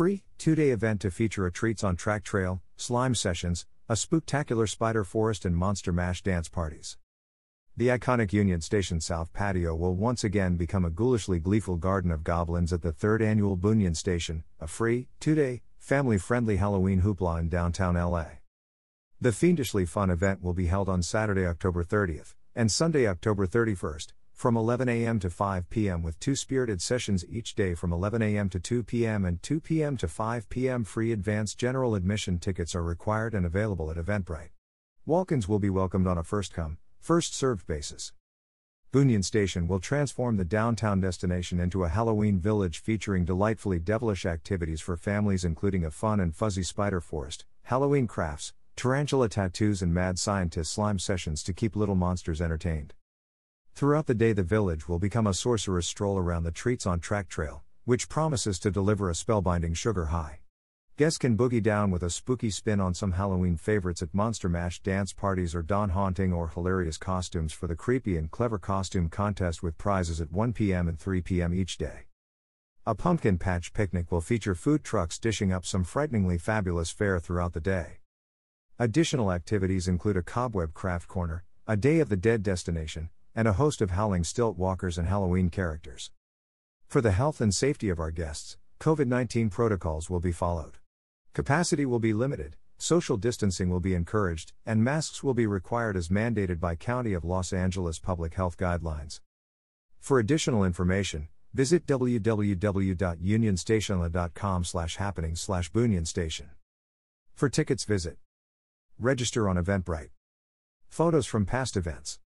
free, two day event to feature a treats on track trail, slime sessions, a spooktacular spider forest, and monster mash dance parties. The iconic Union Station South patio will once again become a ghoulishly gleeful garden of goblins at the third annual Boo-nion Station, a free, two day, family friendly Halloween hoopla in downtown LA. The fiendishly fun event will be held on Saturday, October 30th, and Sunday, October 31st, from 11 a.m. to 5 p.m., with two spirited sessions each day from 11 a.m. to 2 p.m. and 2 p.m. to 5 p.m. Free advance general admission tickets are required and available at Eventbrite. Walk ins will be welcomed on a first come, First served basis. Boo-nion Station will transform the downtown destination into a Halloween village featuring delightfully devilish activities for families, including a fun and fuzzy spider forest, Halloween crafts, tarantula tattoos, and mad scientist slime sessions to keep little monsters entertained. Throughout the day, the village will become a sorcerer's stroll around the Treats on Track Trail, which promises to deliver a spellbinding sugar high. Guests can boogie down with a spooky spin on some Halloween favorites at Monster Mash dance parties or don haunting or hilarious costumes for the creepy and clever costume contest with prizes at 1 p.m. and 3 p.m. each day. A pumpkin patch picnic will feature food trucks dishing up some frighteningly fabulous fare throughout the day. Additional activities include a cobweb craft corner, a Day of the Dead destination, and a host of howling stilt walkers and Halloween characters. For the health and safety of our guests, COVID 19 protocols will be followed. Capacity will be limited, social distancing will be encouraged, and masks will be required as mandated by County of Los Angeles public health guidelines. For additional information, visit www.unionstationla.com slash happening slash Station. For tickets visit. Register on Eventbrite. Photos from past events.